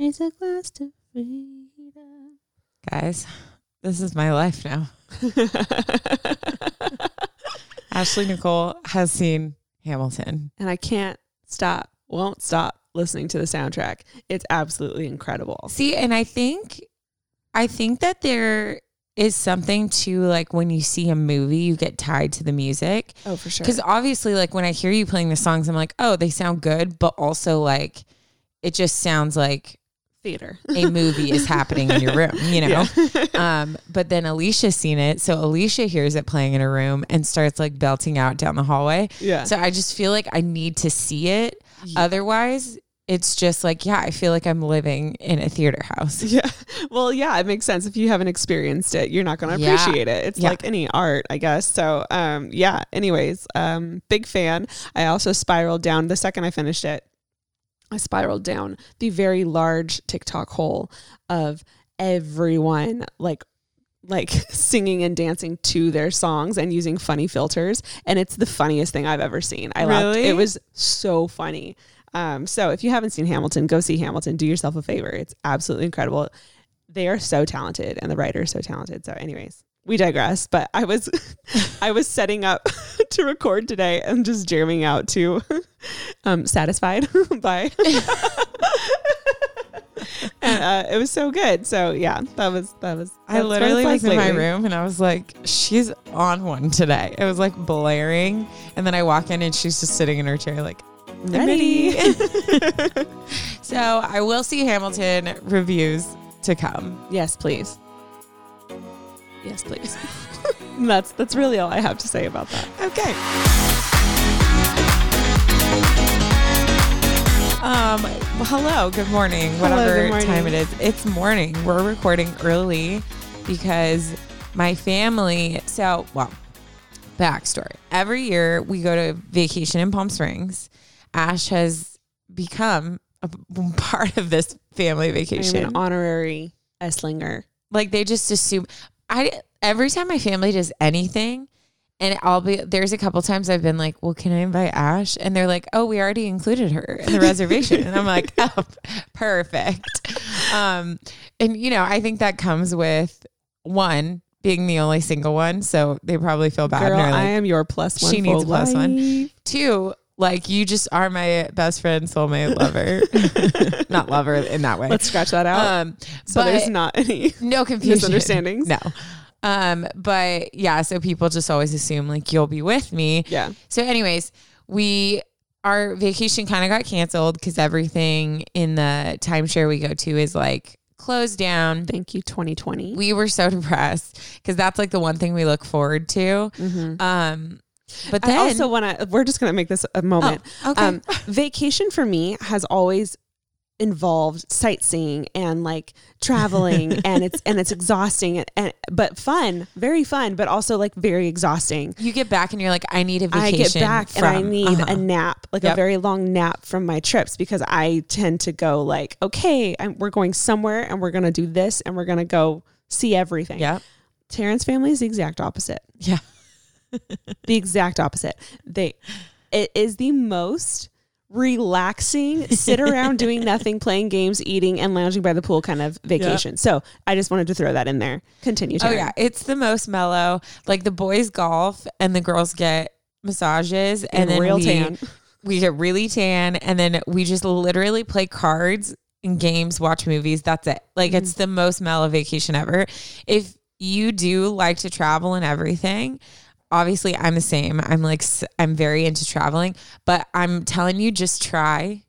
Raise a glass to freedom. Guys, this is my life now. Ashley Nicole has seen Hamilton. And I can't stop, won't stop listening to the soundtrack. It's absolutely incredible. See, and I think I think that there is something to like when you see a movie, you get tied to the music. Oh, for sure. Because obviously, like when I hear you playing the songs, I'm like, oh, they sound good, but also like it just sounds like Theater. a movie is happening in your room, you know? Yeah. um, but then Alicia's seen it. So Alicia hears it playing in her room and starts like belting out down the hallway. Yeah. So I just feel like I need to see it. Otherwise, it's just like, yeah, I feel like I'm living in a theater house. Yeah. Well, yeah, it makes sense. If you haven't experienced it, you're not going to Yeah. appreciate it. It's Yeah. like any art, I guess. So, um, yeah, anyways, um, big fan. I also spiraled down the second I finished it. I spiraled down the very large TikTok hole of everyone like like singing and dancing to their songs and using funny filters and it's the funniest thing I've ever seen. I laughed. Really? It was so funny. Um, so if you haven't seen Hamilton, go see Hamilton. Do yourself a favor. It's absolutely incredible. They are so talented and the writer is so talented. So anyways, we digress, but I was I was setting up to record today and just jamming out to um satisfied by and uh, it was so good. So yeah, that was that was I literally was in my room and I was like, she's on one today. It was like blaring. And then I walk in and she's just sitting in her chair, like, Ready. so I will see Hamilton reviews to come. Yes, please. Yes, please. that's that's really all I have to say about that. Okay. Um, well, hello, good morning, Hello, whatever good morning. time it is. It's morning. We're recording early because my family, so, well, backstory. Every year we go to vacation in Palm Springs. Ash has become a part of this family I'm vacation an honorary Esslinger. like they just assume I every time my family does anything and I'll be there's a couple times I've been like, "Well, can I invite Ash?" and they're like, "Oh, we already included her in the reservation." and I'm like, "Oh, perfect." Um and you know, I think that comes with one being the only single one, so they probably feel bad. Girl, like, I am your plus one. she needs a plus one. life. Two, like you just are my best friend, soulmate, lover. Not lover in that way. Let's scratch that out. um so but- there's not any no confusion misunderstandings. no um but yeah so people just always assume like you'll be with me Yeah. so anyways we our vacation kind of got canceled because everything in the timeshare we go to is like closed down Thank you, 2020. we were so depressed because that's like the one thing we look forward to um but then. I also want to. We're just gonna make this a moment. Oh, okay. Um, vacation for me has always involved sightseeing and like traveling, and it's and it's exhausting and, and but fun, very fun, but also like very exhausting. you get back and you're like i need a I vacation get back and I need uh-huh. a nap, like a very long nap from my trips because I tend to go like, okay, I'm, we're going somewhere and we're gonna do this and we're gonna go see everything. yeah Taryn's family is the exact opposite. yeah the exact opposite. They it is the most relaxing, sit around doing nothing, playing games, eating, and lounging by the pool kind of vacation. So I just wanted to throw that in there. Continue. Oh yeah, it's the most mellow. Like the boys golf and the girls get massages and, And then real we, tan. we get really tan and then we just literally play cards and games, watch movies. That's it. Like it's mm. the most mellow vacation ever. If you do like to travel and everything, obviously I'm the same. I'm like I'm very into traveling, but I'm telling you just try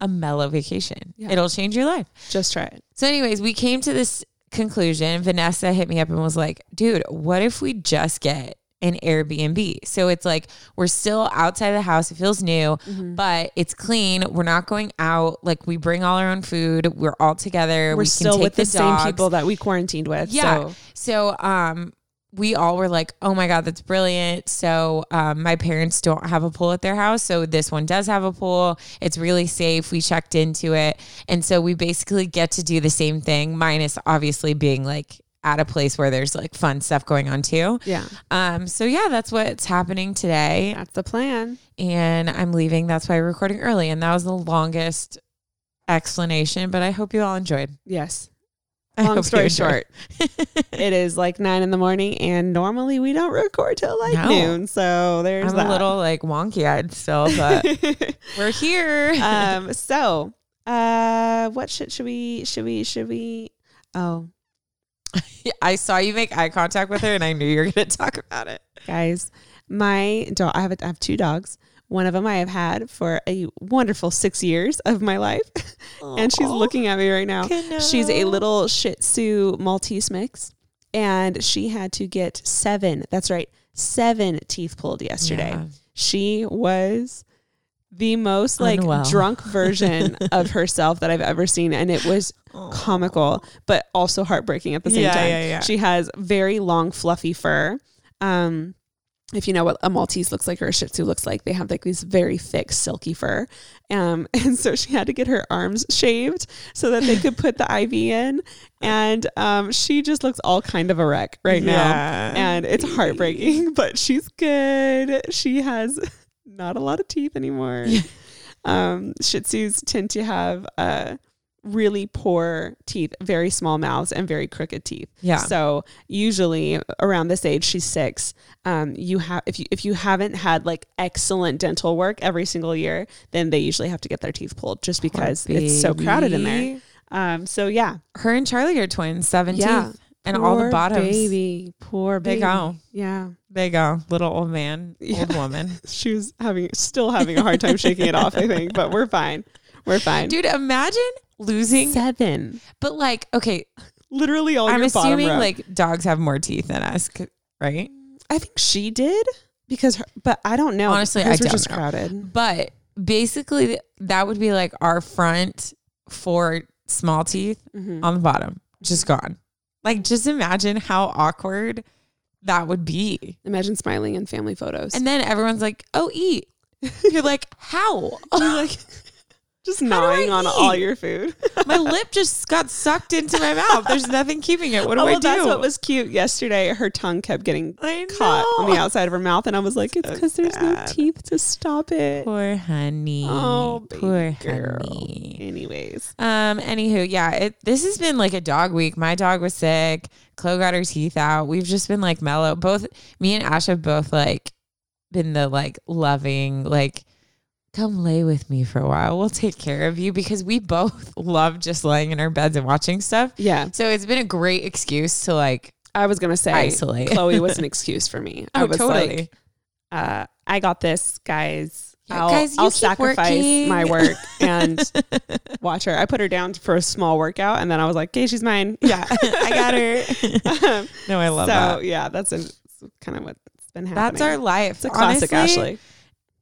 a mellow vacation. Yeah. It'll change your life. Just try it. So, anyways, we came to this conclusion. Vanessa hit me up and was like, dude, what if we just get an Airbnb? So it's like we're still outside the house. It feels new, Mm-hmm. but it's clean. We're not going out. Like we bring all our own food. We're all together. We're we can still take with the, same people that we quarantined with. Yeah. So So, um, we all were like, "Oh my god, that's brilliant!" So, um, my parents don't have a pool at their house, so this one does have a pool. It's really safe. We checked into it, and so we basically get to do the same thing, minus obviously being like at a place where there's like fun stuff going on too. yeah, Um, so yeah, that's what's happening today, that's the plan. and I'm leaving. That's why we're recording early, and that was the longest explanation, but I hope you all enjoyed. Yes. Long story short, it is like nine in the morning, and normally we don't record till like No. noon. So there's I'm that. a little like wonky eyed still, but we're here. um. So, uh, what should should we should we should we? Oh, I saw you make eye contact with her, and I knew you were going to talk about it. guys, my dog. I have a, I have two dogs. One of them I have had for a wonderful six years of my life, and she's looking at me right now. She's a little Shih Tzu Maltese mix, and she had to get seven. That's right, seven teeth pulled yesterday. Yeah. She was the most like Unwell. drunk version of herself that I've ever seen, and it was comical, but also heartbreaking at the same Yeah, time. yeah, yeah. She has very long, fluffy fur. Um, if you know what a Maltese looks like or a Shih Tzu looks like, they have like these very thick, silky fur. Um, and so she had to get her arms shaved so that they could put the IV in. And um, she just looks all kind of a wreck right now. And it's heartbreaking, but she's good. She has not a lot of teeth anymore. Um, Shih Tzus tend to have uh, really poor teeth, very small mouths, and very crooked teeth. Yeah. So usually around this age, she's six. Um, you have if you if you haven't had like excellent dental work every single year, then they usually have to get their teeth pulled just because it's so crowded in there. Um, so yeah, Her and Charlie are twins, seven Yeah. teeth, and all the bottoms. baby, poor They baby. go. Yeah, They go. Little old man, Yeah. old woman. she was having still having a hard time shaking it off. I think, but we're fine. We're fine. Dude, imagine losing. seven, But like, okay, literally all I'm your bottom assuming row. like dogs have more teeth than us, right? I think she did because, her, but I don't know. Honestly, Hers I were don't just know. crowded. But basically, that would be like our front four small teeth Mhm. on the bottom, just gone. Like, just imagine how awkward that would be. Imagine smiling in family photos. And then everyone's like, "Oh, eat." You're like, "How?" You're like just gnawing on all your food. my lip just got sucked into my mouth. There's nothing keeping it. What do oh, I well, do? that's what was cute yesterday. Her tongue kept getting caught on the outside of her mouth, and I was like, "It's So because there's no teeth to stop it." Poor honey. Oh, poor girl. honey. Anyways, Um. Anywho, yeah. It this has been like a dog week. My dog was sick. Chloe got her teeth out. We've just been like mellow. Both me and Ash have both like been the like loving like. Come lay with me for a while. We'll take care of you because we both love just laying in our beds and watching stuff. yeah, So it's been a great excuse to like I was gonna say Isolate. Chloe was an excuse for me. I Oh, was totally. like, uh, "I got this, guys." Yeah, I'll, guys, I'll sacrifice working. my work and watch her. I put her down for a small workout, and then I was like, "Okay, she's mine." yeah, I got her. Um, no, I love so that. yeah, that's a, kind of what's been happening. That's our life. It's a classic Honestly, Ashley.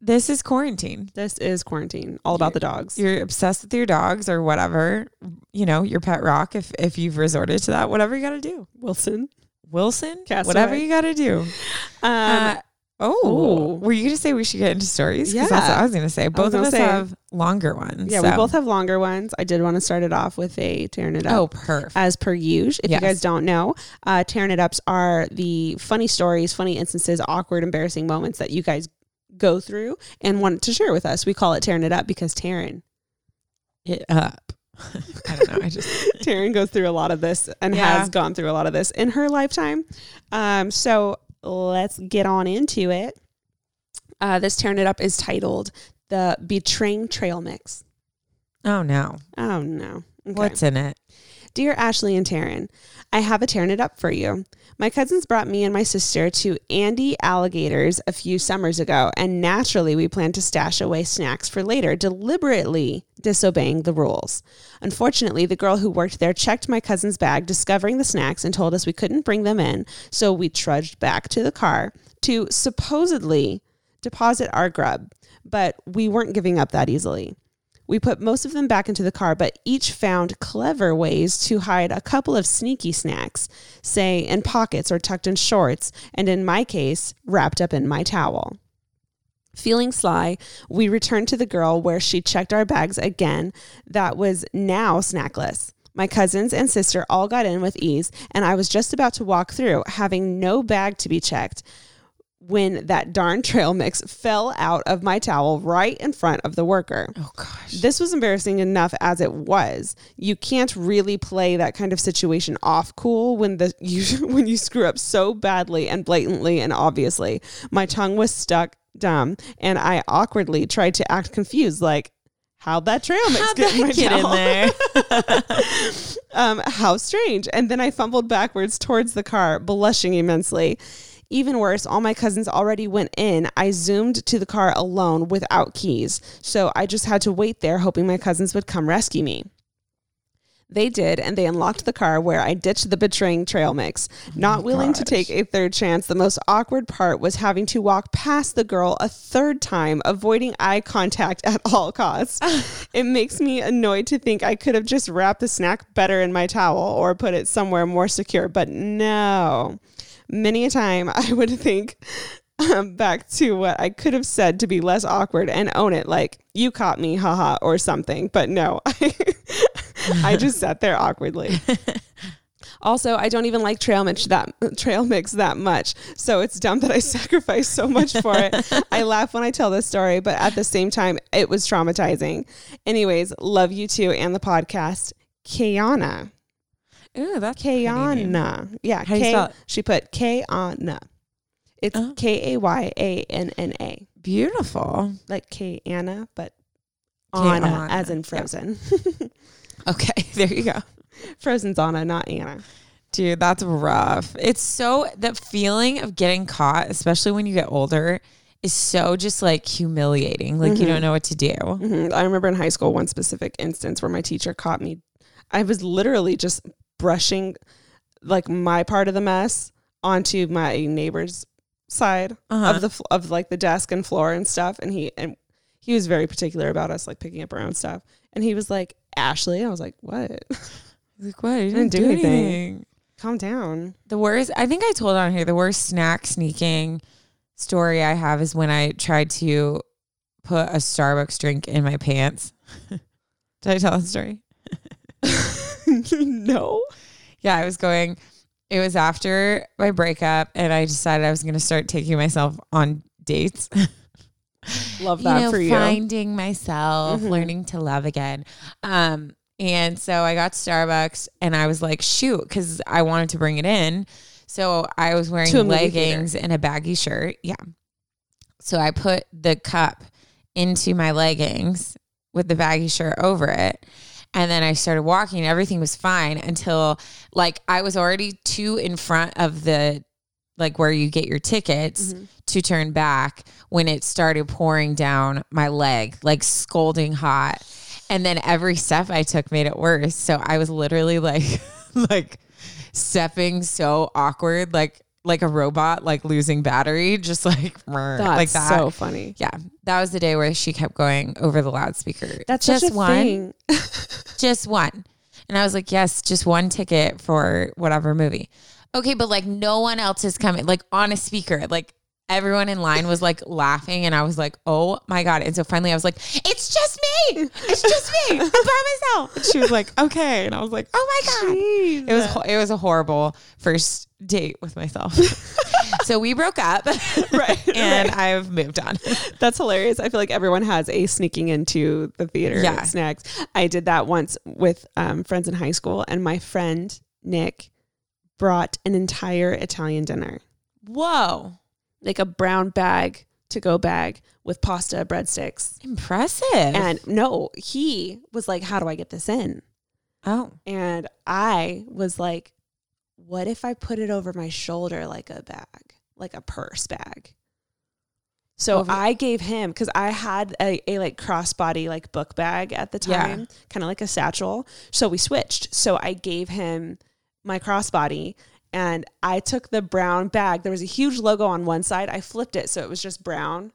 This is quarantine. This is quarantine. All about the dogs. You're obsessed with your dogs or whatever. You know, your pet rock. If if you've resorted to that, whatever you got to do. Wilson. Wilson, whatever you got to do. Um, Uh, oh, ooh. were you gonna say we should get into stories? 'Cause that's Yeah. what I was gonna say. Both of us say- have longer ones. yeah, we both have longer ones. I did want to start it off with a tearing it up. Oh, perfect. as per usual. If Yes. you guys don't know, uh, tearing it ups are the funny stories, funny instances, awkward, embarrassing moments that you guys go through and want to share with us. We call it tearing it up because Taryn, it up. I don't know. I just Taryn goes through a lot of this and Yeah. has gone through a lot of this in her lifetime. Um, so let's get on into it. Uh, this tearing it up is titled "The Betraying Trail Mix." oh no. Oh no. What's in it? Dear Ashley and Taryn, I have a tearing it up for you. My cousins brought me and my sister to Andy Alligator's a few summers ago, and naturally we planned to stash away snacks for later, deliberately disobeying the rules. Unfortunately, the girl who worked there checked my cousin's bag, discovering the snacks, and told us we couldn't bring them in, so we trudged back to the car to supposedly deposit our grub, but we weren't giving up that easily. We put most of them back into the car, but each found clever ways to hide a couple of sneaky snacks, say in pockets or tucked in shorts, and in my case, wrapped up in my towel. Feeling sly, we returned to the girl where she checked our bags again, that was now snackless. My cousins and sister all got in with ease, and I was just about to walk through, having no bag to be checked, when that darn trail mix fell out of my towel right in front of the worker. Oh gosh. This was embarrassing enough as it was. You can't really play that kind of situation off cool when the you when you screw up so badly and blatantly and obviously. My tongue was stuck dumb and I awkwardly tried to act confused like How'd that trail mix How'd get in my get in there? um, how strange. And then I fumbled backwards towards the car, blushing immensely. Even worse, all my cousins already went in. I zoomed to the car alone without keys. So I just had to wait there, hoping my cousins would come rescue me. They did, and they unlocked the car where I ditched the betraying trail mix. Oh Not willing to take a third chance, the most awkward part was having to walk past the girl a third time, avoiding eye contact at all costs. it makes me annoyed to think I could have just wrapped the snack better in my towel or put it somewhere more secure, but no. Many a time I would think um, back to what I could have said to be less awkward and own it, like, you caught me, haha, or something. But no, I, I just sat there awkwardly. Also, I don't even like trail mix that trail mix that much. So it's dumb that I sacrificed so much for it. I laugh when I tell this story, but at the same time, it was traumatizing. Anyways, love you too and the podcast. Kayana. Ooh, that's. Kayana. Yeah. How K-? She put Kayana. It's Oh. K A Y A N N A. Beautiful. Like K Anna, but K-Anna, Anna, as in. Frozen. Okay, there you go. Frozen's Anna, not Anna. Dude, that's rough. It's so the feeling of getting caught, especially when you get older, is so just like humiliating. Like you don't know what to do. Mhm. I remember in high school one specific instance where my teacher caught me. I was literally just brushing like my part of the mess onto my neighbor's side Uh-huh. of the of like the desk and floor and stuff, and he and he was very particular about us like picking up our own stuff. And he was like, "Ashley," I was like, "What? He's Like what? You didn't didn't, do do anything. anything. Calm down." The worst, I think I told on here, the worst snack sneaking story I have is when I tried to put a Starbucks drink in my pants. Did I tell that story? no. Yeah, I was going, it was after my breakup, and I decided I was going to start taking myself on dates. Love that you know, for you. finding myself, Mhm. learning to love again. Um, and so I got Starbucks and I was like, shoot, because I wanted to bring it in. So I was wearing To a movie leggings and a baggy shirt. Yeah. So I put the cup into my leggings with the baggy shirt over it. And then I started walking, everything was fine until like I was already two in front of the like where you get your tickets Mm-hmm. to turn back when it started pouring down my leg, like scolding hot. And then every step I took made it worse. So I was literally like like stepping so awkward, like like a robot, like losing battery, just like That's like that. so funny. yeah, that was the day where she kept going over the loudspeaker. That's just one, just one. And I was like, yes, just one ticket for whatever movie. Okay, but like no one else is coming, like on a speaker. Like everyone in line was like laughing, and I was like, oh my God. And so finally I was like, it's just me. It's just me. I'm by myself. And she was like, okay. And I was like, oh my God. It was it was a horrible first date with myself. so we broke up. Right, and right. I've moved on. That's hilarious. I feel like everyone has a sneaking into the theater Yeah. snacks. I did that once with um, friends in high school, and my friend Nick brought an entire Italian dinner, Whoa. like a brown bag to go bag with pasta, breadsticks. Impressive. And no, he was like, How do I get this in? Oh. And I was like, what if I put it over my shoulder like a bag, like a purse bag? So Over- I gave him because I had a, a like crossbody like book bag at the Yeah. time, kind of like a satchel. So we switched. So I gave him my crossbody and I took the brown bag. There was a huge logo on one side. I flipped it so it was just brown.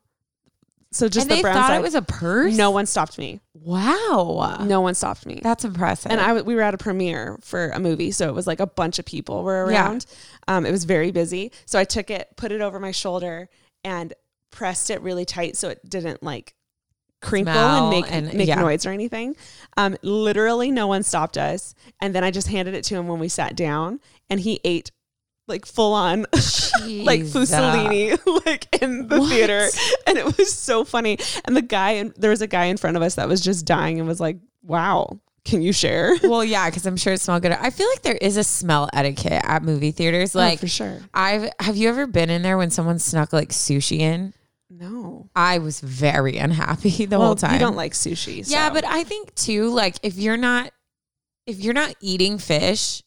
So just and the they brown thought side. it was a purse? no one stopped me. Wow. No one stopped me. That's impressive. and I w- we were at a premiere for a movie, so it was like a bunch of people were Yeah. around. Um, it was very busy, so I took it, put it over my shoulder, and pressed it really tight so it didn't like crinkle Smell and make and- make yeah. noise or anything. Um, literally, no one stopped us, and then I just handed it to him when we sat down, and he ate like full on like. Fusellini like in the What? theater and it was so funny and the guy and there was a guy in front of us that was just dying and was like wow can you share Well, yeah, because I'm sure it smelled good. I feel like there is a smell etiquette at movie theaters. Oh, like, oh, for sure I've have you ever been in there when someone snuck like sushi in? no I was very unhappy the well, whole time. you don't like sushi Yeah, but I think too, like if you're not if you're not eating fish,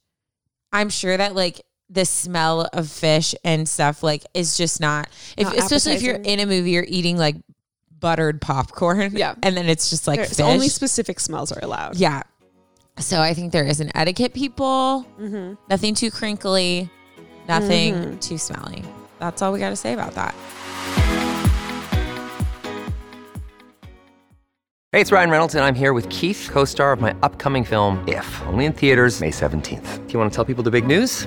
I'm sure that like the smell of fish and stuff like is just not if Not especially if you're in a movie you're eating like buttered popcorn. Yeah. And then it's just like There's fish. only specific smells are allowed yeah. So I think there is an etiquette people. mm-hmm. Nothing too crinkly, nothing Mhm. too smelly. That's all we got to say about that. Hey, it's Ryan Reynolds, and I'm here with Keith, co star of my upcoming film, If, only in theaters, May 17th. Do you want to tell people the big news?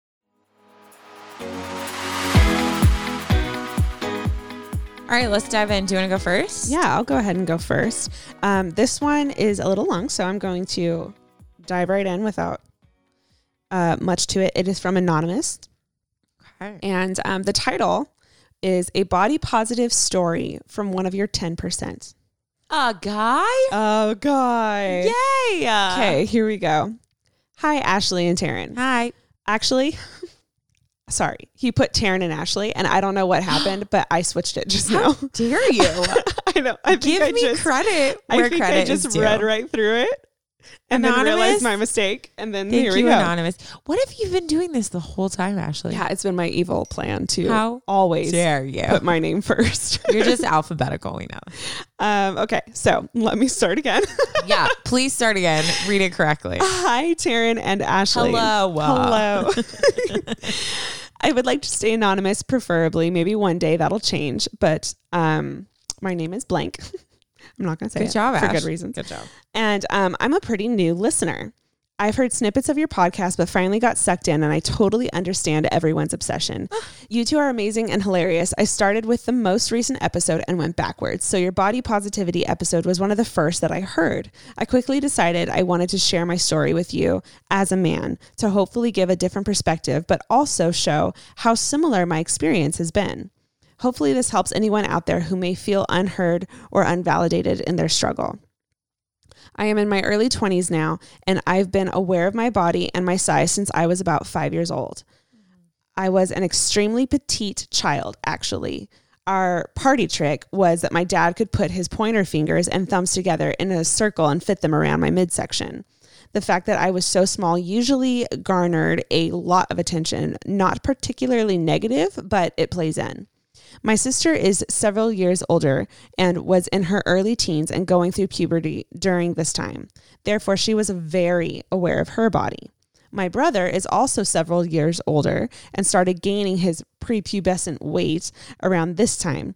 All right, let's dive in. Do you want to go first? yeah i'll go ahead and go first um, this one is a little long so i'm going to dive right in without uh, much to it it is from anonymous Okay. And um, the title is A Body Positive Story from One of Your 10%. A guy? A guy. Yay! Okay, here we go. Hi, Ashley and Taryn. Hi. Actually, sorry, he put Taryn and Ashley, and I don't know what happened, but I switched it just now. Dare you? I know. I think Give I me just, credit I where think credit I just is due. read right through it and then Anonymous? realized my mistake. And then Thank here we you, go. anonymous. What if you've been doing this the whole time, Ashley? Yeah, it's been my evil plan to How always dare you? put my name first. You're just alphabetical. We know. um, okay, so let me start again. Yeah. Please start again. Read it correctly. Hi, Taryn and Ashley. Hello. Hello. I would like to stay anonymous, preferably. Maybe one day that'll change. But um, my name is blank. I'm not going to say Good it job, for Ash. good reasons. Good job. And um, I'm a pretty new listener. I've heard snippets of your podcast, but finally got sucked in, and I totally understand everyone's obsession. Ah. you two are amazing and hilarious. I started with the most recent episode and went backwards. So, your body positivity episode was one of the first that I heard. I quickly decided I wanted to share my story with you as a man to hopefully give a different perspective, but also show how similar my experience has been. Hopefully, this helps anyone out there who may feel unheard or unvalidated in their struggle. I am in my early 20s now, and I've been aware of my body and my size since I was about five years old. I was an extremely petite child, actually. Our party trick was that my dad could put his pointer fingers and thumbs together in a circle and fit them around my midsection. The fact that I was so small usually garnered a lot of attention, not particularly negative, but it plays in. My sister is several years older and was in her early teens and going through puberty during this time. Therefore, she was very aware of her body. My brother is also several years older and started gaining his prepubescent weight around this time.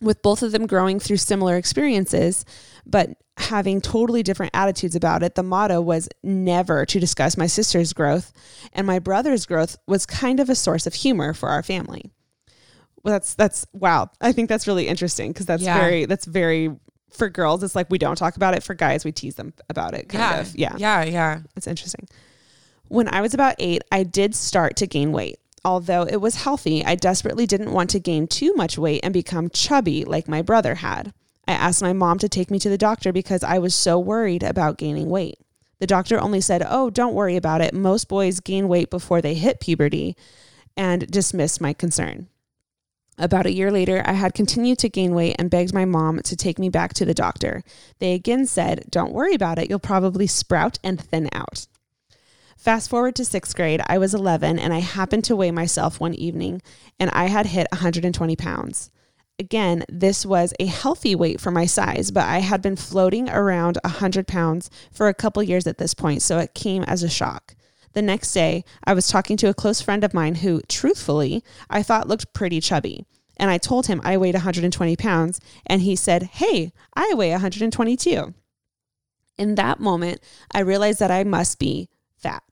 With both of them growing through similar experiences, but having totally different attitudes about it, the motto was never to discuss my sister's growth, and my brother's growth was kind of a source of humor for our family well, that's that's wow. I think that's really interesting because that's Yeah. very that's very for girls. It's like we don't talk about it. For guys, we tease them about it. Kind Yeah. of. Yeah. Yeah. Yeah. It's interesting. When I was about eight, I did start to gain weight. although it was healthy, I desperately didn't want to gain too much weight and become chubby like my brother had. I asked my mom to take me to the doctor because I was so worried about gaining weight. The doctor only said, Oh, don't worry about it. Most boys gain weight before they hit puberty, and dismissed my concern. About a year later, I had continued to gain weight and begged my mom to take me back to the doctor. They again said, Don't worry about it. You'll probably sprout and thin out. Fast forward to sixth grade, I was 11 and I happened to weigh myself one evening and I had hit 120 pounds. Again, this was a healthy weight for my size, but I had been floating around 100 pounds for a couple years at this point, so it came as a shock. The next day, I was talking to a close friend of mine who, truthfully, I thought looked pretty chubby. And I told him I weighed 120 pounds, and he said, Hey, I weigh 122. In that moment, I realized that I must be fat.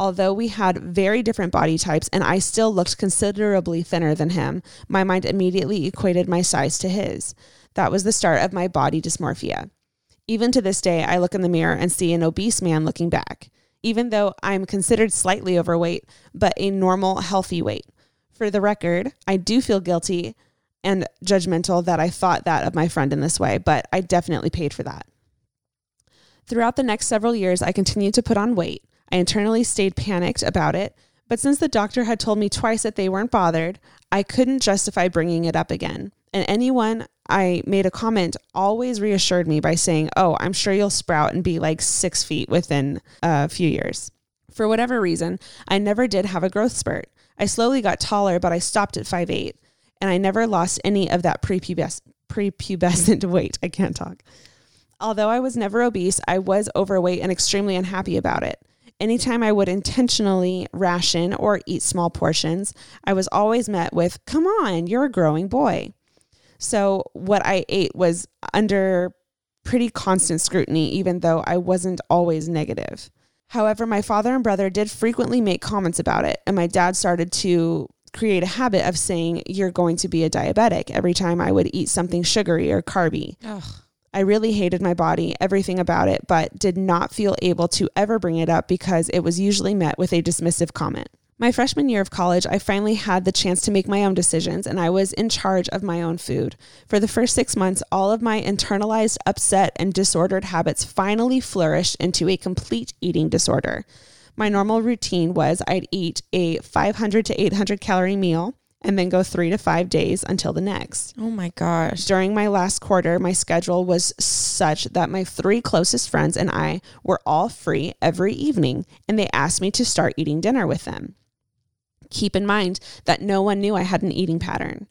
Although we had very different body types and I still looked considerably thinner than him, my mind immediately equated my size to his. That was the start of my body dysmorphia. Even to this day, I look in the mirror and see an obese man looking back, even though I'm considered slightly overweight, but a normal, healthy weight. For the record, I do feel guilty and judgmental that I thought that of my friend in this way, but I definitely paid for that. Throughout the next several years, I continued to put on weight. I internally stayed panicked about it, but since the doctor had told me twice that they weren't bothered, I couldn't justify bringing it up again. And anyone I made a comment always reassured me by saying, Oh, I'm sure you'll sprout and be like six feet within a few years. For whatever reason, I never did have a growth spurt. I slowly got taller, but I stopped at 5'8, and I never lost any of that prepubes- prepubescent weight. I can't talk. Although I was never obese, I was overweight and extremely unhappy about it. Anytime I would intentionally ration or eat small portions, I was always met with, Come on, you're a growing boy. So, what I ate was under pretty constant scrutiny, even though I wasn't always negative. However, my father and brother did frequently make comments about it, and my dad started to create a habit of saying, You're going to be a diabetic every time I would eat something sugary or carby. Ugh. I really hated my body, everything about it, but did not feel able to ever bring it up because it was usually met with a dismissive comment. My freshman year of college, I finally had the chance to make my own decisions and I was in charge of my own food. For the first six months, all of my internalized upset and disordered habits finally flourished into a complete eating disorder. My normal routine was I'd eat a 500 to 800 calorie meal and then go three to five days until the next. Oh my gosh. During my last quarter, my schedule was such that my three closest friends and I were all free every evening, and they asked me to start eating dinner with them. Keep in mind that no one knew I had an eating pattern.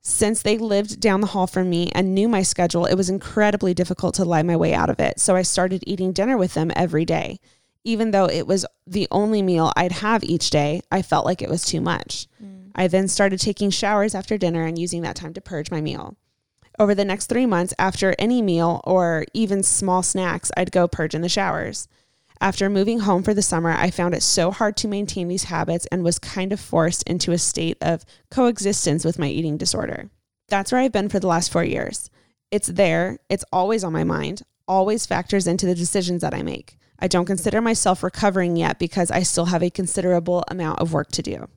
Since they lived down the hall from me and knew my schedule, it was incredibly difficult to lie my way out of it. So I started eating dinner with them every day. Even though it was the only meal I'd have each day, I felt like it was too much. Mm. I then started taking showers after dinner and using that time to purge my meal. Over the next three months, after any meal or even small snacks, I'd go purge in the showers. After moving home for the summer, I found it so hard to maintain these habits and was kind of forced into a state of coexistence with my eating disorder. That's where I've been for the last four years. It's there, it's always on my mind, always factors into the decisions that I make. I don't consider myself recovering yet because I still have a considerable amount of work to do.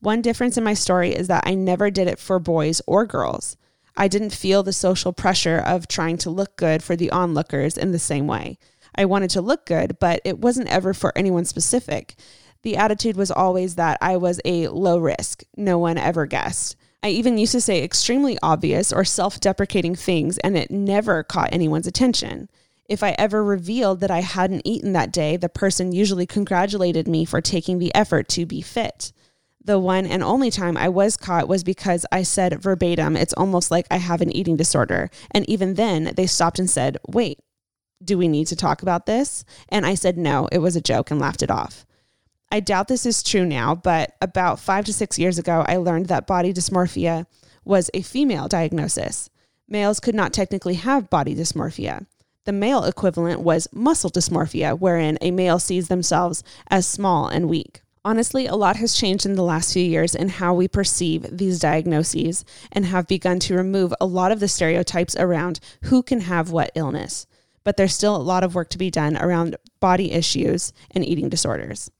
One difference in my story is that I never did it for boys or girls. I didn't feel the social pressure of trying to look good for the onlookers in the same way. I wanted to look good, but it wasn't ever for anyone specific. The attitude was always that I was a low risk. No one ever guessed. I even used to say extremely obvious or self deprecating things, and it never caught anyone's attention. If I ever revealed that I hadn't eaten that day, the person usually congratulated me for taking the effort to be fit the one and only time I was caught was because I said verbatim, it's almost like I have an eating disorder. And even then, they stopped and said, wait, do we need to talk about this? And I said, no, it was a joke and laughed it off. I doubt this is true now, but about five to six years ago, I learned that body dysmorphia was a female diagnosis. Males could not technically have body dysmorphia. The male equivalent was muscle dysmorphia, wherein a male sees themselves as small and weak. Honestly, a lot has changed in the last few years in how we perceive these diagnoses and have begun to remove a lot of the stereotypes around who can have what illness. But there's still a lot of work to be done around body issues and eating disorders.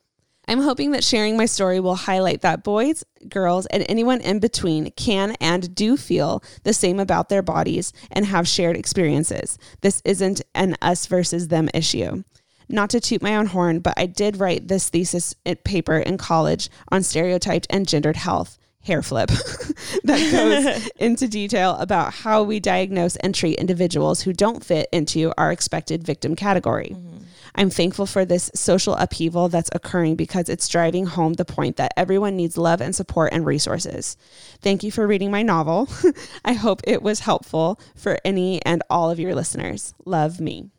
I'm hoping that sharing my story will highlight that boys, girls, and anyone in between can and do feel the same about their bodies and have shared experiences. This isn't an us versus them issue. Not to toot my own horn, but I did write this thesis paper in college on stereotyped and gendered health hair flip that goes into detail about how we diagnose and treat individuals who don't fit into our expected victim category. Mm-hmm. I'm thankful for this social upheaval that's occurring because it's driving home the point that everyone needs love and support and resources. Thank you for reading my novel. I hope it was helpful for any and all of your listeners. Love me.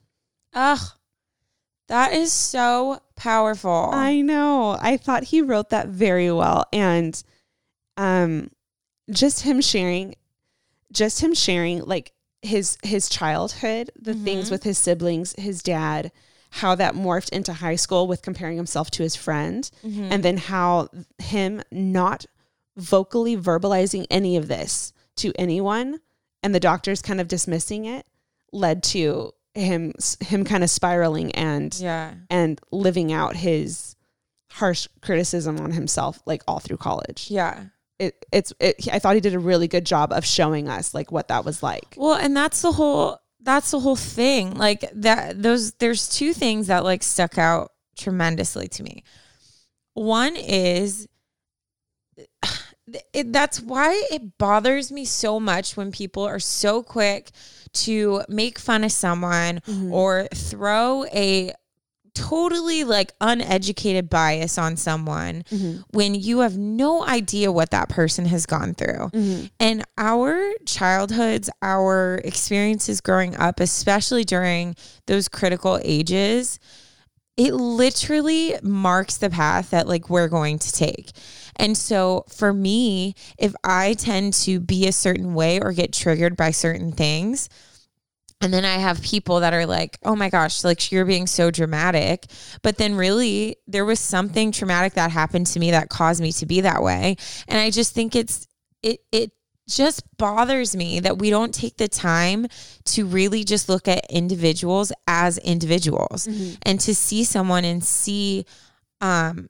Ugh, that is so powerful. I know. I thought he wrote that very well. And um just him sharing just him sharing like his his childhood, the mm-hmm. things with his siblings, his dad, how that morphed into high school with comparing himself to his friend, mm-hmm. and then how him not vocally verbalizing any of this to anyone and the doctors kind of dismissing it led to him him kind of spiraling and yeah and living out his harsh criticism on himself like all through college. Yeah it, it's it, I thought he did a really good job of showing us like what that was like. Well, and that's the whole that's the whole thing. Like that those there's two things that like stuck out tremendously to me. One is it, that's why it bothers me so much when people are so quick to make fun of someone mm-hmm. or throw a totally like uneducated bias on someone mm-hmm. when you have no idea what that person has gone through. Mm-hmm. And our childhoods, our experiences growing up, especially during those critical ages, it literally marks the path that like we're going to take. And so for me, if I tend to be a certain way or get triggered by certain things, and then I have people that are like, oh my gosh, like you're being so dramatic. But then really, there was something traumatic that happened to me that caused me to be that way. And I just think it's, it, it, just bothers me that we don't take the time to really just look at individuals as individuals mm-hmm. and to see someone and see um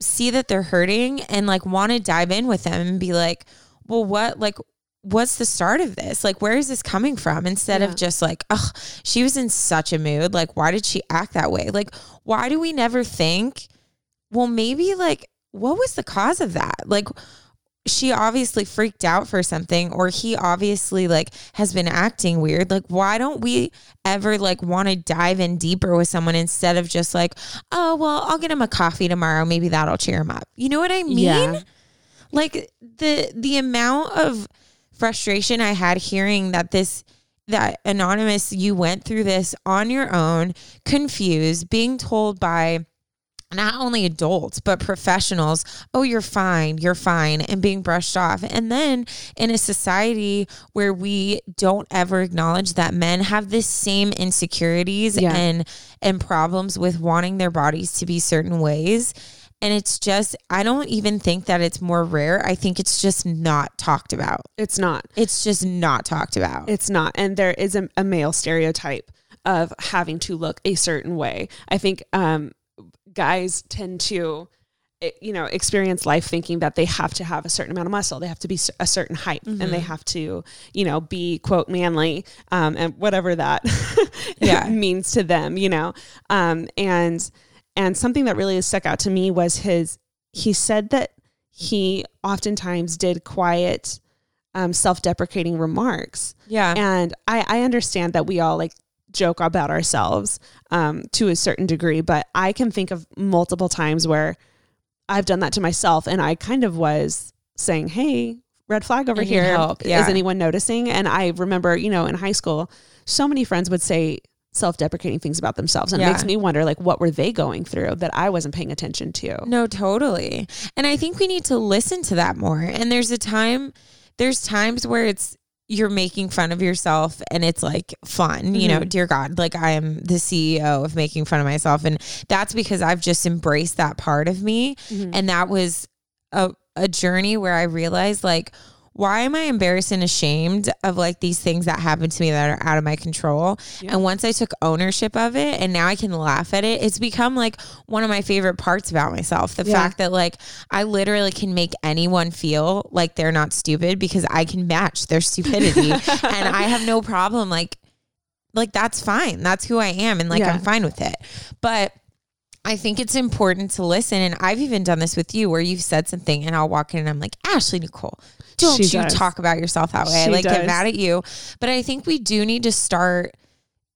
see that they're hurting and like want to dive in with them and be like well what like what's the start of this? Like, where is this coming from? Instead yeah. of just like, oh, she was in such a mood. Like, why did she act that way? Like, why do we never think, well, maybe like, what was the cause of that? Like, she obviously freaked out for something or he obviously like has been acting weird like why don't we ever like want to dive in deeper with someone instead of just like oh well i'll get him a coffee tomorrow maybe that'll cheer him up you know what i mean yeah. like the the amount of frustration I had hearing that this that anonymous you went through this on your own, confused, being told by not only adults but professionals oh you're fine you're fine and being brushed off and then in a society where we don't ever acknowledge that men have the same insecurities yeah. and and problems with wanting their bodies to be certain ways and it's just, I don't even think that it's more rare. I think it's just not talked about. It's not. It's just not talked about. It's not. And there is a, a male stereotype of having to look a certain way. I think um, guys tend to eh, you know experience life thinking that they have to have a certain amount of muscle they have to be a certain height mm-hmm. and they mm-hmm. have to you know be quote manly um, and whatever that yeah means to them you know um, and and something that really stuck out to me was his, he said that he oftentimes did quiet, um, self deprecating remarks. Yeah. And I, I understand that we all like joke about ourselves um, to a certain degree, but I can think of multiple times where I've done that to myself and I kind of was saying, Hey, red flag over here. Yeah. Is anyone noticing? And I remember, you know, in high school, so many friends would say, self-deprecating things about themselves and yeah. it makes me wonder like what were they going through that I wasn't paying attention to. No, totally. And I think we need to listen to that more. And there's a time there's times where it's you're making fun of yourself and it's like fun, mm-hmm. you know, mm-hmm. dear God, like I am the CEO of making fun of myself. And that's because I've just embraced that part of me. Mm-hmm. And that was a, a journey where I realized like, why am I embarrassed and ashamed of like these things that happen to me that are out of my control? And once I took ownership of it and now I can laugh at it, it's become like one of my favorite parts about myself. The Yeah. fact that like I literally can make anyone feel like they're not stupid because I can match their stupidity and I have no problem like like that's fine. That's who I am and like Yeah. I'm fine with it. But I think it's important to listen. And I've even done this with you where you've said something and I'll walk in and I'm like, Ashley Nicole, don't She you does. talk about yourself that way. I She like get mad at you. But I think we do need to start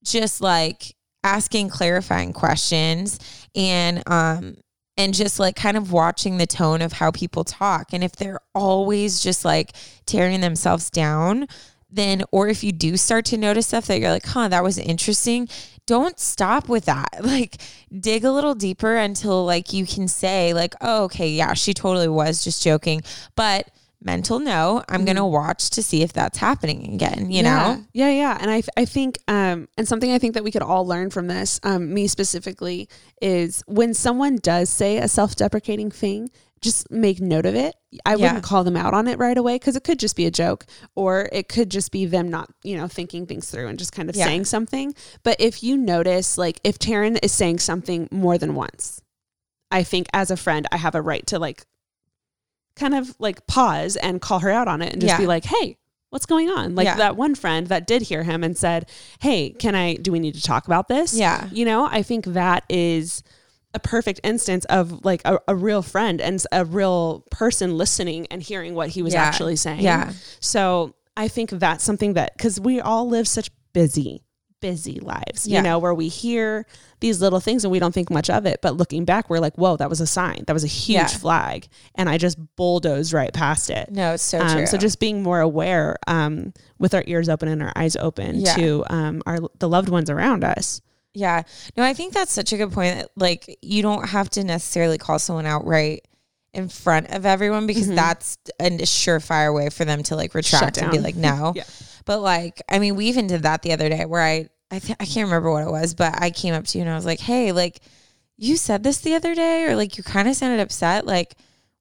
just like asking clarifying questions and um and just like kind of watching the tone of how people talk. And if they're always just like tearing themselves down, then or if you do start to notice stuff that you're like, huh, that was interesting, don't stop with that. Like dig a little deeper until like you can say, like, oh, okay, yeah, she totally was just joking. But mental no, I'm gonna watch to see if that's happening again, you yeah. know? Yeah, yeah. And I, I think, um, and something I think that we could all learn from this, um, me specifically, is when someone does say a self deprecating thing, just make note of it. I Yeah. wouldn't call them out on it right away because it could just be a joke or it could just be them not, you know, thinking things through and just kind of Yeah. saying something. But if you notice, like, if Taryn is saying something more than once, I think as a friend, I have a right to like kind of like pause and call her out on it and just Yeah. be like, hey, what's going on? Like Yeah. that one friend that did hear him and said, hey, can I, do we need to talk about this? Yeah. You know, I think that is a perfect instance of like a, a real friend and a real person listening and hearing what he was Yeah. actually saying. Yeah. So I think that's something that, because we all live such busy, busy lives, Yeah. you know, where we hear these little things and we don't think much of it. But looking back, we're like, whoa, that was a sign. That was a huge Yeah. flag. And I just bulldozed right past it. No, it's so Um, true. so just being more aware um, with our ears open and our eyes open Yeah. to um, our the loved ones around us. Yeah. No, I think that's such a good point. that, Like, you don't have to necessarily call someone out right in front of everyone because that's a surefire way for them to like retract and be like, no. Yeah. But like, I mean, we even did that the other day where I, I, th- I can't remember what it was, but I came up to you and I was like, hey, like, you said this the other day, or like, you kind of sounded upset. Like,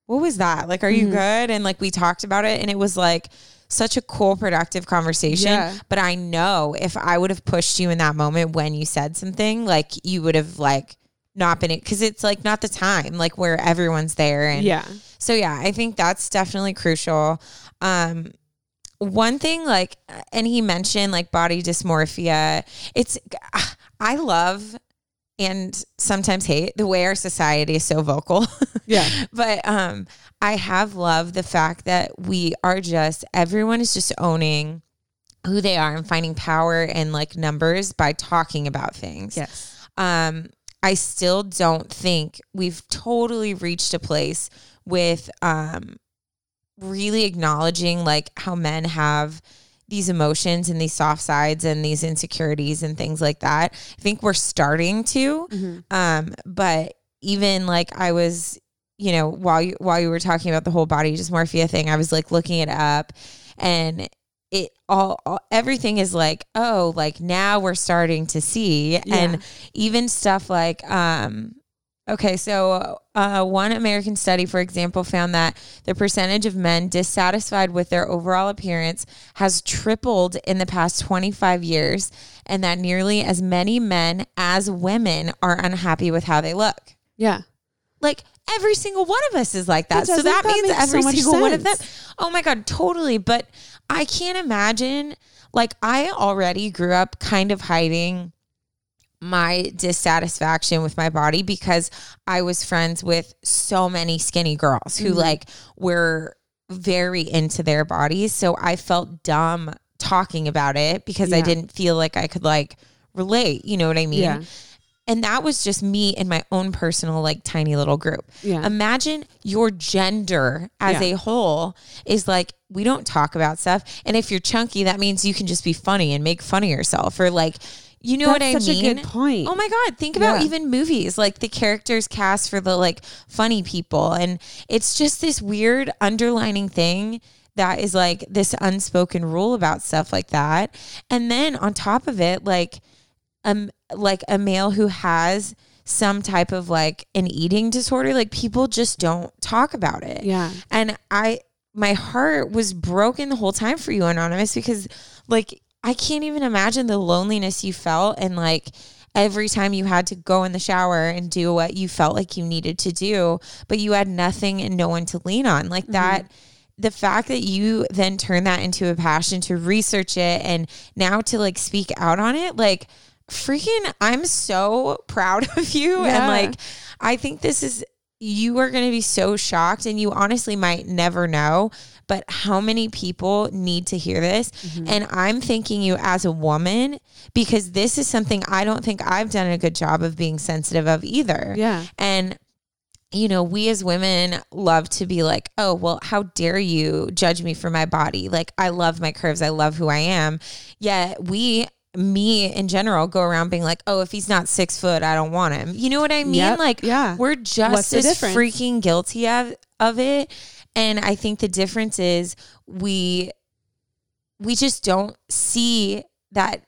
what was that? Like, are you good? And like, we talked about it and it was like, such a cool, productive conversation. Yeah. But I know if I would have pushed you in that moment when you said something, like you would have like not been it because it's like not the time, like where everyone's there. And Yeah. so yeah, I think that's definitely crucial. Um one thing like and he mentioned like body dysmorphia. It's I love and sometimes hate the way our society is so vocal. Yeah. but um I have loved the fact that we are just everyone is just owning who they are and finding power and like numbers by talking about things. Yes. Um I still don't think we've totally reached a place with um really acknowledging like how men have these emotions and these soft sides and these insecurities and things like that. I think we're starting to um but even like I was you know while you while you were talking about the whole body dysmorphia thing I was like looking it up and it all, all everything is like oh like now we're starting to see. And even stuff like um okay so uh, one american study for example found that the percentage of men dissatisfied with their overall appearance has tripled in the past 25 years and that nearly as many men as women are unhappy with how they look Yeah. like every single one of us is like that. So that, that means every so single one of them. Oh my God, totally. But I can't imagine, like, I already grew up kind of hiding my dissatisfaction with my body because I was friends with so many skinny girls Mm-hmm. who, like, were very into their bodies. So I felt dumb talking about it because I didn't feel like I could, like, relate. You know what I mean? Yeah. And that was just me in my own personal, like tiny little group. Yeah. Imagine your gender as Yeah. a whole is like, we don't talk about stuff. And if you're chunky, that means you can just be funny and make fun of yourself or like, you know what I That's such a mean? good point. Oh my God. Think about Yeah. even movies, like the characters cast for the like funny people. And it's just this weird underlining thing that is like this unspoken rule about stuff like that. And then on top of it, like, um like a male who has some type of like an eating disorder like people just don't talk about it Yeah. and i my heart was broken the whole time for you, Anonymous, because like I can't even imagine the loneliness you felt and like every time you had to go in the shower and do what you felt like you needed to do, but you had nothing and no one to lean on. Like mm-hmm. that the fact that you then turn that into a passion to research it and now to like speak out on it, like freaking I'm so proud of you. And like I think this is you are going to be so shocked and you honestly might never know but how many people need to hear this mm-hmm. and i'm thanking you as a woman because this is something i don't think i've done a good job of being sensitive of either Yeah. and you know, we as women love to be like, oh, well, how dare you judge me for my body? Like, I love my curves. I love who I am. Yet we, me in general, go around being like, oh, if he's not six foot, I don't want him. You know what I mean? Yep. Like, Yeah. we're just as difference? freaking guilty of, of it. And I think the difference is we, we just don't see that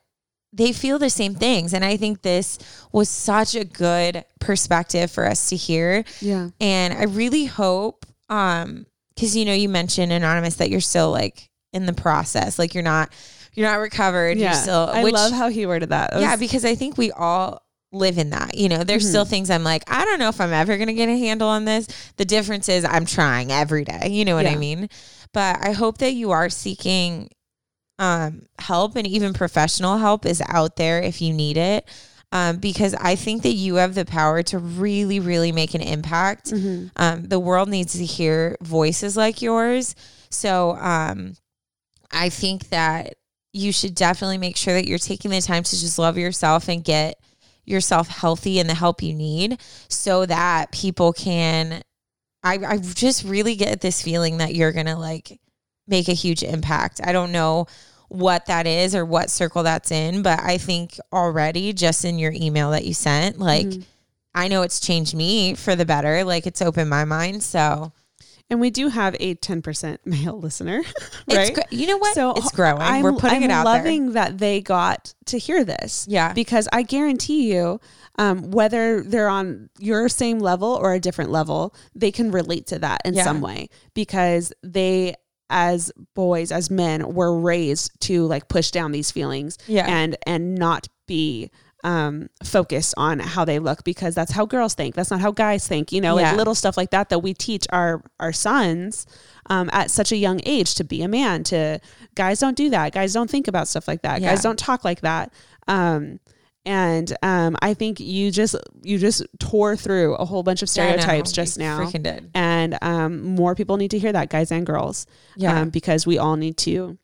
they feel the same things. And I think this was such a good perspective for us to hear. Yeah. And I really hope, um, because you know, you mentioned anonymous that you're still like in the process, like you're not, you're not recovered. Yeah. You're still. I love how he worded that. That yeah, because I think we all live in that. You know, there's still things I'm like, I don't know if I'm ever gonna get a handle on this. The difference is I'm trying every day. You know what I mean? But I hope that you are seeking um help and even professional help is out there if you need it. Um, because I think that you have the power to really, really make an impact. Mhm. Um, the world needs to hear voices like yours. So um, I think that you should definitely make sure that you're taking the time to just love yourself and get yourself healthy and the help you need so that people can I, I just really get this feeling that you're gonna like make a huge impact. I don't know what that is or what circle that's in, but I think already just in your email that you sent, like Mm-hmm. I know it's changed me for the better. Like it's opened my mind. So And we do have a 10% male listener, it's right? gr- you know what? So it's growing. I'm, We're putting I'm it out there. I'm loving that they got to hear this. Yeah. Because I guarantee you, um, whether they're on your same level or a different level, they can relate to that in Yeah. some way because they, as boys, as men, were raised to like push down these feelings Yeah. and and not be um focus on how they look because that's how girls think that's not how guys think you know Yeah. like little stuff like that that we teach our our sons um, at such a young age to be a man to guys don't do that guys don't think about stuff like that Yeah. guys don't talk like that um and um i think you just you just tore through a whole bunch of Yeah, stereotypes You just now Freaking did. and um more people need to hear that guys and girls Yeah. um, because we all need to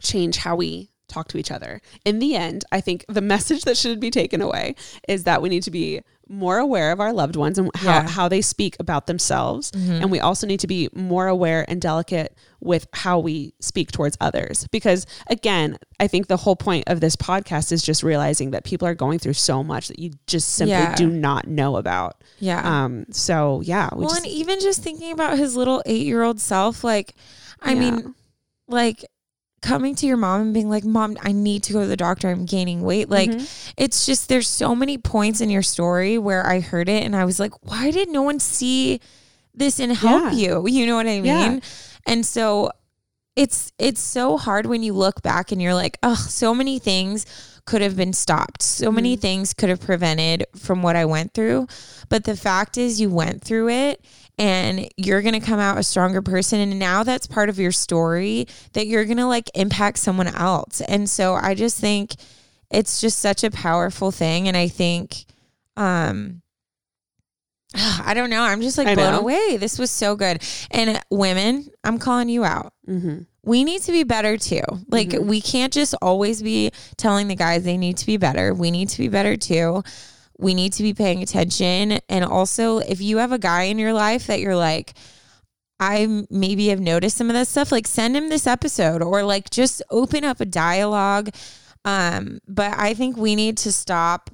change how we talk to each other. In the end, I think the message that should be taken away is that we need to be more aware of our loved ones and how, Yeah. Mm-hmm. how they speak about themselves. And we also need to be more aware and delicate with how we speak towards others. Because again, I think the whole point of this podcast is just realizing that people are going through so much that you just simply Yeah. do not know about. Yeah. Um, so yeah, we well, just, and even just thinking about his little eight year old self, like, I Yeah. mean, like coming to your mom and being like, Mom, I need to go to the doctor. I'm gaining weight. Like, Mm-hmm. it's just, there's so many points in your story where I heard it and I was like, why did no one see this and help Yeah. you? You know what I mean? Yeah. And so it's, it's so hard when you look back and you're like, oh, so many things could have been stopped. So many things could have prevented from what I went through. But the fact is, you went through it and you're going to come out a stronger person. And now that's part of your story that you're going to like impact someone else. And so I just think it's just such a powerful thing. And I think, um, I don't know. I'm just like I blown know. away. This was so good. And women, I'm calling you out Mhm. we need to be better too. Like Mm-hmm. we can't just always be telling the guys they need to be better. We need to be better too. We need to be paying attention. And also, if you have a guy in your life that you're like, I maybe have noticed some of this stuff, like send him this episode or like just open up a dialogue. Um, but I think we need to stop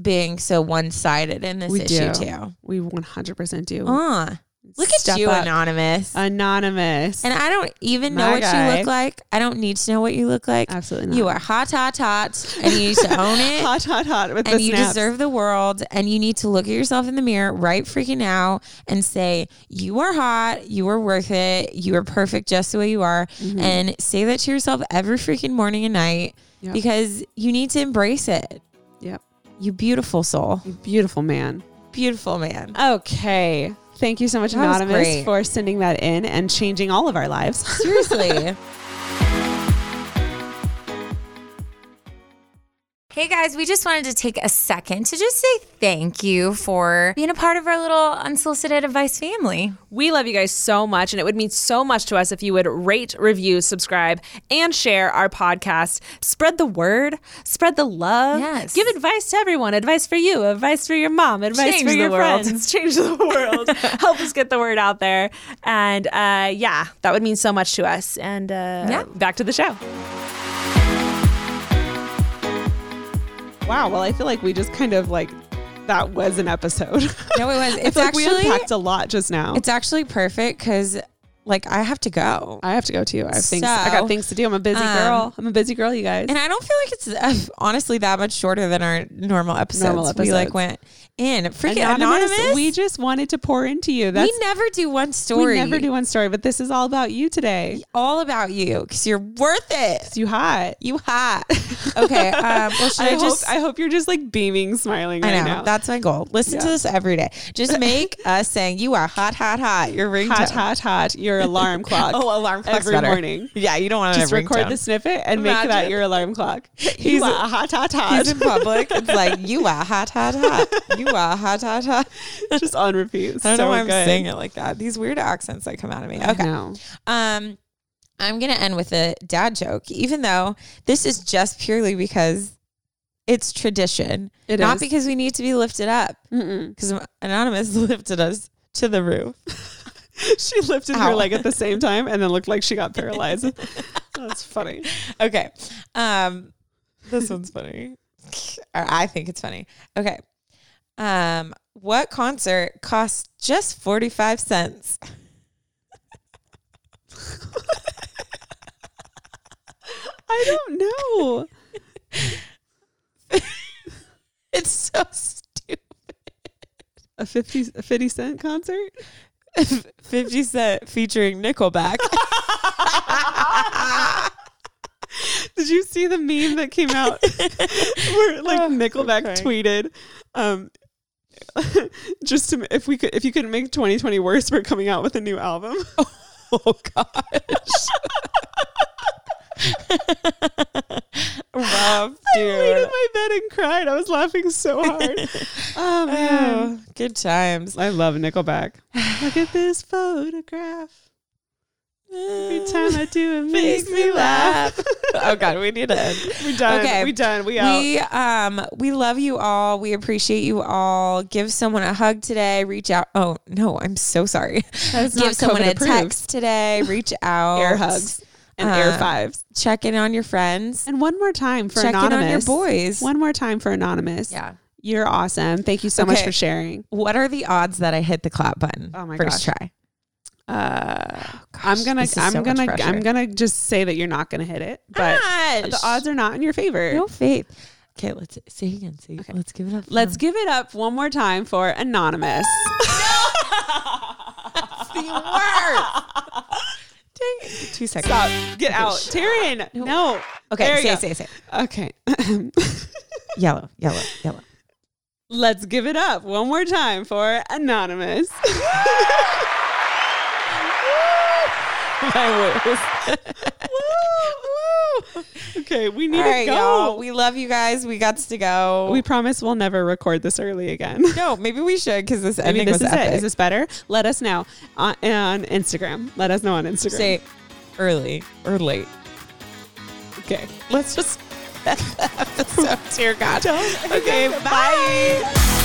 being so one sided in this We issue do. too. we 100% do. Uh, Look at you, up. anonymous. Anonymous. and I don't even know My what guy. you look like. I don't need to know what you look like. Absolutely not. You are hot, hot, hot, and you need to own it. hot, hot, hot with and you snaps. deserve the world and you need to look at yourself in the mirror right freaking now and say you are hot you are worth it you are perfect just the way you are Mm-hmm. and say that to yourself every freaking morning and night Yep. because you need to embrace it Yep. you beautiful soul You Beautiful man. beautiful man Okay. Thank you so much, That Anonymous, for sending that in and changing all of our lives. seriously Hey guys, we just wanted to take a second to just say thank you for being a part of our little unsolicited advice family. We love you guys so much, and it would mean so much to us if you would rate, review, subscribe, and share our podcast. Spread the word, spread the love. Yes. Give advice to everyone advice for you, advice for your mom, advice Change for the your world. friends. Change the world. Help us get the word out there. And uh, yeah, that would mean so much to us. And uh, Yeah. back to the show. Wow. Well, I feel like we just kind of like that was an episode. no it was I it's feel like we unpacked a lot just now. it's actually perfect because like i have to go I have to go too. I have things. I got things to do. I'm a busy um, girl. I'm a busy girl, you guys. And I don't feel like it's uh, honestly that much shorter than our normal episodes. Normal We like went in freaking anonymous. We just wanted to pour into you. That's we never do one story. we never do one story, but this is all about you today. all about you because you're worth it. You hot. You hot. Okay. Um, well, should I, I, hope? I hope you're just like beaming, smiling I right know now. that's my goal. Listen to this every day. Just make us saying you are hot, hot, hot. Your ringtone. hot, hot, hot. Your alarm clock. Oh, alarm clock's every better. morning. Yeah, you don't want to Just record the snippet and make that your alarm clock. He's- a hot, hot, hot. He's in public. It's like you are hot, hot, hot. You are hot, hot, hot. just on repeat. I don't so know why I'm good. saying it like that. These weird accents that come out of me. Okay. Um, I'm gonna end with a dad joke, even though this is just purely because it's tradition, It not is. because we need to be lifted up. Because anonymous lifted us to the roof. She lifted Ow. her leg at the same time and then looked like she got paralyzed. That's funny. Okay, um, this one's funny. Or I think it's funny. Okay, um, what concert costs just forty five cents? I don't know. It's so stupid. A 50, a 50 cent concert? Fifty Cent featuring Nickelback. Did you see the meme that came out where like Oh, Nickelback tweeted, um, just to if we could if you couldn't make 2020 worse, we're coming out with a new album. Oh gosh. Rough, I laid in my bed and cried. I was laughing so hard. oh man, Oh, good times. I love Nickelback. Look at this photograph. Every time I do it makes me laugh. oh god, we need to end. we done. Okay. We're done. We out. We um we love you all. We appreciate you all. Give someone a hug today. Reach out. Oh no, I'm so sorry. Give someone a approved. text today. Reach out. air hugs and air Uh, fives. Check in on your friends. And one more time for anonymous. Check in on your boys. One more time for anonymous. Yeah. You're awesome. Thank you so much for sharing. What are the odds that I hit the clap button? Oh my first gosh. try. Uh, I'm gonna, I'm so gonna. I'm gonna just say that you're not gonna hit it, but the odds are not in your favor. no faith. Okay, let's say again. Say let's give it up. Let's give it up one more time for anonymous. No. the worst. Dang it. Two seconds. Stop. Get out, Taryn. No. Okay, There say say say. Okay. Yellow, yellow, yellow. Let's give it up one more time for anonymous. My worst. okay, we need All right, to go. y'all. We love you guys. We got to go. We promise we'll never record this early again. no, maybe we should because this Maybe ending this was is epic. it. Is this better? Let us know on, on Instagram. Let us know on Instagram. Say early or late. okay. Let's just end the episode. Dear God. Okay, bye.